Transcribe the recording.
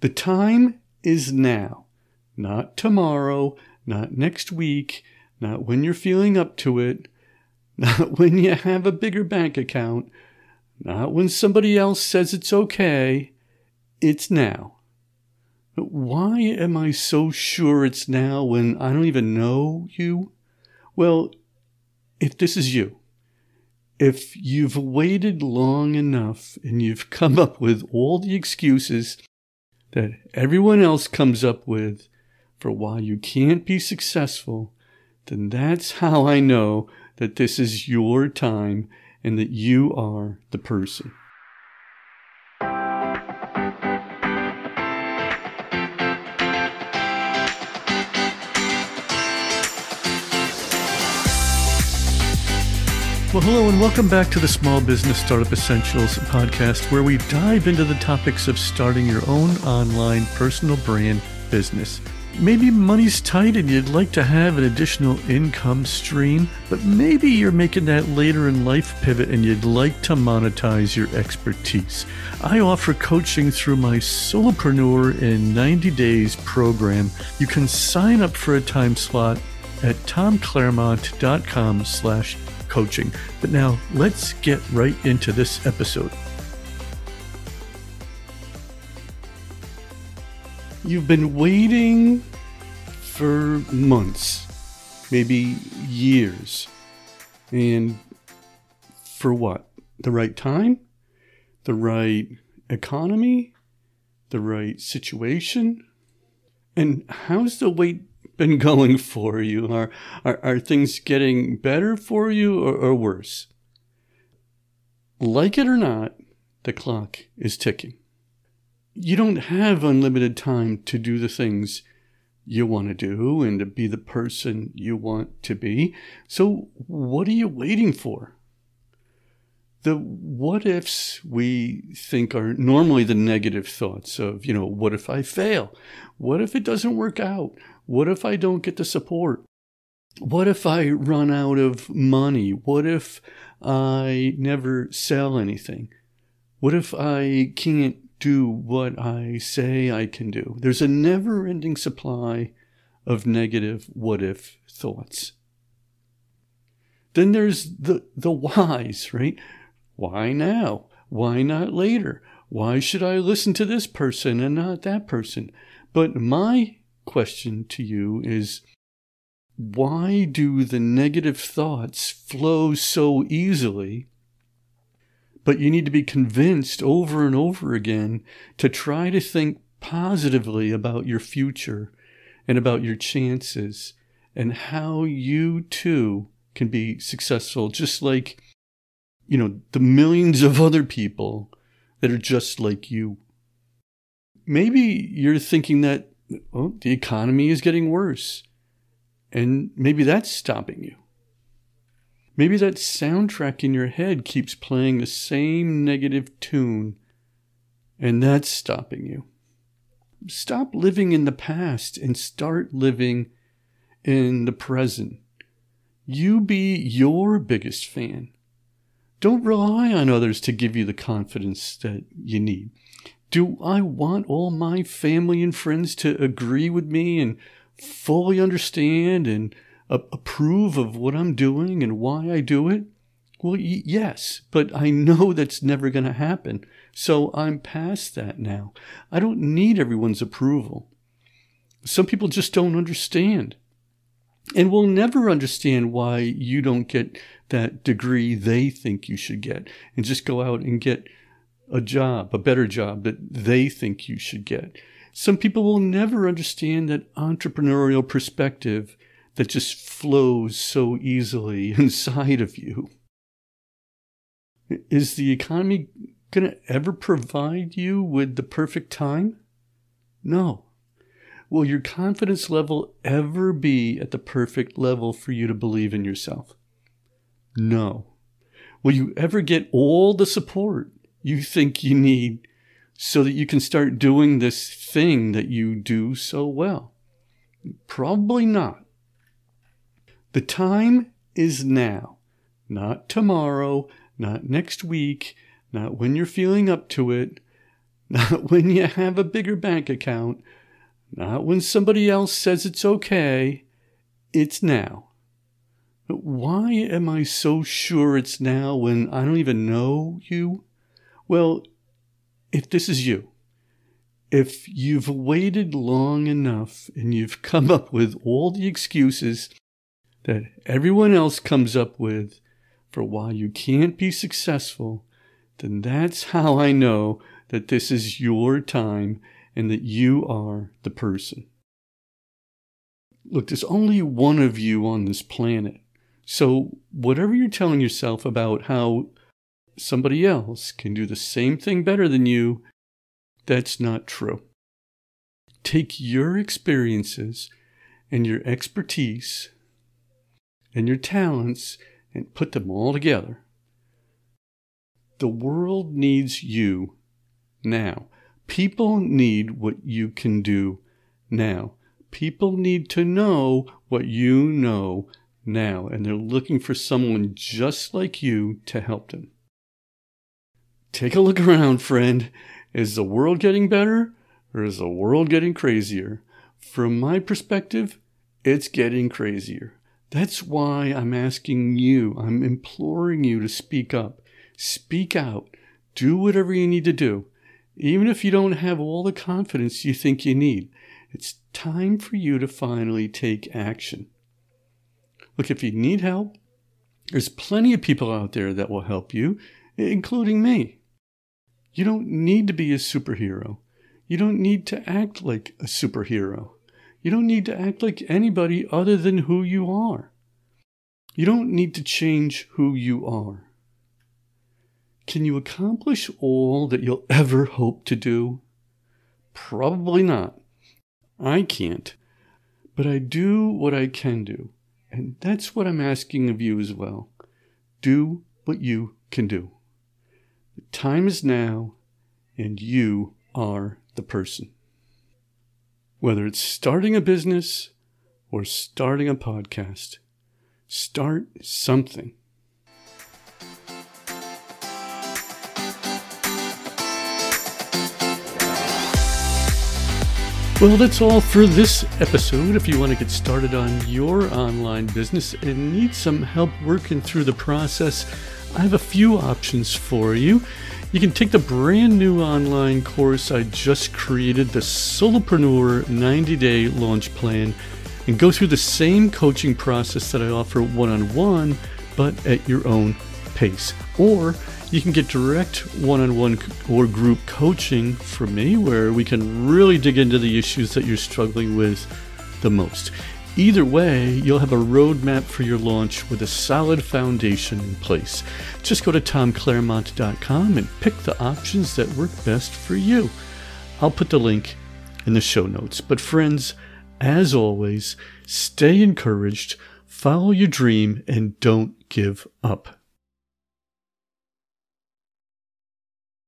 The time is now, not tomorrow, not next week, not when you're feeling up to it, not when you have a bigger bank account, not when somebody else says it's okay. It's now. Why am I so sure it's now when I don't even know you? Well, if this is you, if you've waited long enough and you've come up with all the excuses that everyone else comes up with for why you can't be successful, then that's how I know that this is your time and that you are the person. Well, hello, and welcome back to the Small Business Startup Essentials podcast, where we dive into the topics of starting your own online personal brand business. Maybe money's tight and you'd like to have an additional income stream, but maybe you're making that later in life pivot and you'd like to monetize your expertise. I offer coaching through my Solopreneur in 90 Days program. You can sign up for a time slot at tomclaremont.com slash coaching. But now let's get right into this episode. You've been waiting for months, maybe years. And for what? The right time? The right economy? The right situation? And how's the wait been going for you? Are, are, are things getting better for you or, or worse? Like it or not, the clock is ticking. You don't have unlimited time to do the things you want to do and to be the person you want to be. So, what are you waiting for? The what ifs we think are normally the negative thoughts of, you know, what if I fail? What if it doesn't work out? What if I don't get the support? What if I run out of money? What if I never sell anything? What if I can't do what I say I can do? There's a never ending supply of negative what if thoughts. Then there's the, the whys, right? Why now? Why not later? Why should I listen to this person and not that person? But my question to you is why do the negative thoughts flow so easily? But you need to be convinced over and over again to try to think positively about your future and about your chances and how you too can be successful, just like, you know, the millions of other people that are just like you. Maybe you're thinking that well, the economy is getting worse. And maybe that's stopping you. Maybe that soundtrack in your head keeps playing the same negative tune, and that's stopping you. Stop living in the past and start living in the present. You be your biggest fan. Don't rely on others to give you the confidence that you need. Do I want all my family and friends to agree with me and fully understand and approve of what I'm doing and why I do it? Well, y- yes, but I know that's never going to happen. So I'm past that now. I don't need everyone's approval. Some people just don't understand and we'll never understand why you don't get that degree they think you should get and just go out and get a job, a better job that they think you should get. Some people will never understand that entrepreneurial perspective that just flows so easily inside of you. Is the economy going to ever provide you with the perfect time? No. Will your confidence level ever be at the perfect level for you to believe in yourself? No. Will you ever get all the support you think you need so that you can start doing this thing that you do so well? Probably not. The time is now, not tomorrow, not next week, not when you're feeling up to it, not when you have a bigger bank account, not when somebody else says it's okay. It's now. But why am I so sure it's now when I don't even know you? Well, if this is you, if you've waited long enough and you've come up with all the excuses that everyone else comes up with for why you can't be successful, then that's how I know that this is your time and that you are the person. Look, there's only one of you on this planet. So, whatever you're telling yourself about how somebody else can do the same thing better than you, that's not true. Take your experiences and your expertise and your talents and put them all together. The world needs you now. People need what you can do now. People need to know what you know now, and they're looking for someone just like you to help them. Take a look around, friend. Is the world getting better or is the world getting crazier? From my perspective, it's getting crazier. That's why I'm asking you, I'm imploring you to speak up. Speak out. Do whatever you need to do. Even if you don't have all the confidence you think you need, it's time for you to finally take action. Look, if you need help, there's plenty of people out there that will help you, including me. You don't need to be a superhero. You don't need to act like a superhero. You don't need to act like anybody other than who you are. You don't need to change who you are. Can you accomplish all that you'll ever hope to do? Probably not. I can't. But I do what I can do. And that's what I'm asking of you as well. Do what you can do. The time is now, and you are the person. Whether it's starting a business or starting a podcast, start something. Well, that's all for this episode. If you want to get started on your online business and need some help working through the process, I have a few options for you. You can take the brand new online course I just created, the Solopreneur 90 Day Launch Plan, and go through the same coaching process that I offer one on one, but at your own pace. Or you can get direct one on one or group coaching from me where we can really dig into the issues that you're struggling with the most. Either way, you'll have a roadmap for your launch with a solid foundation in place. Just go to tomclaremont.com and pick the options that work best for you. I'll put the link in the show notes. But, friends, as always, stay encouraged, follow your dream, and don't give up.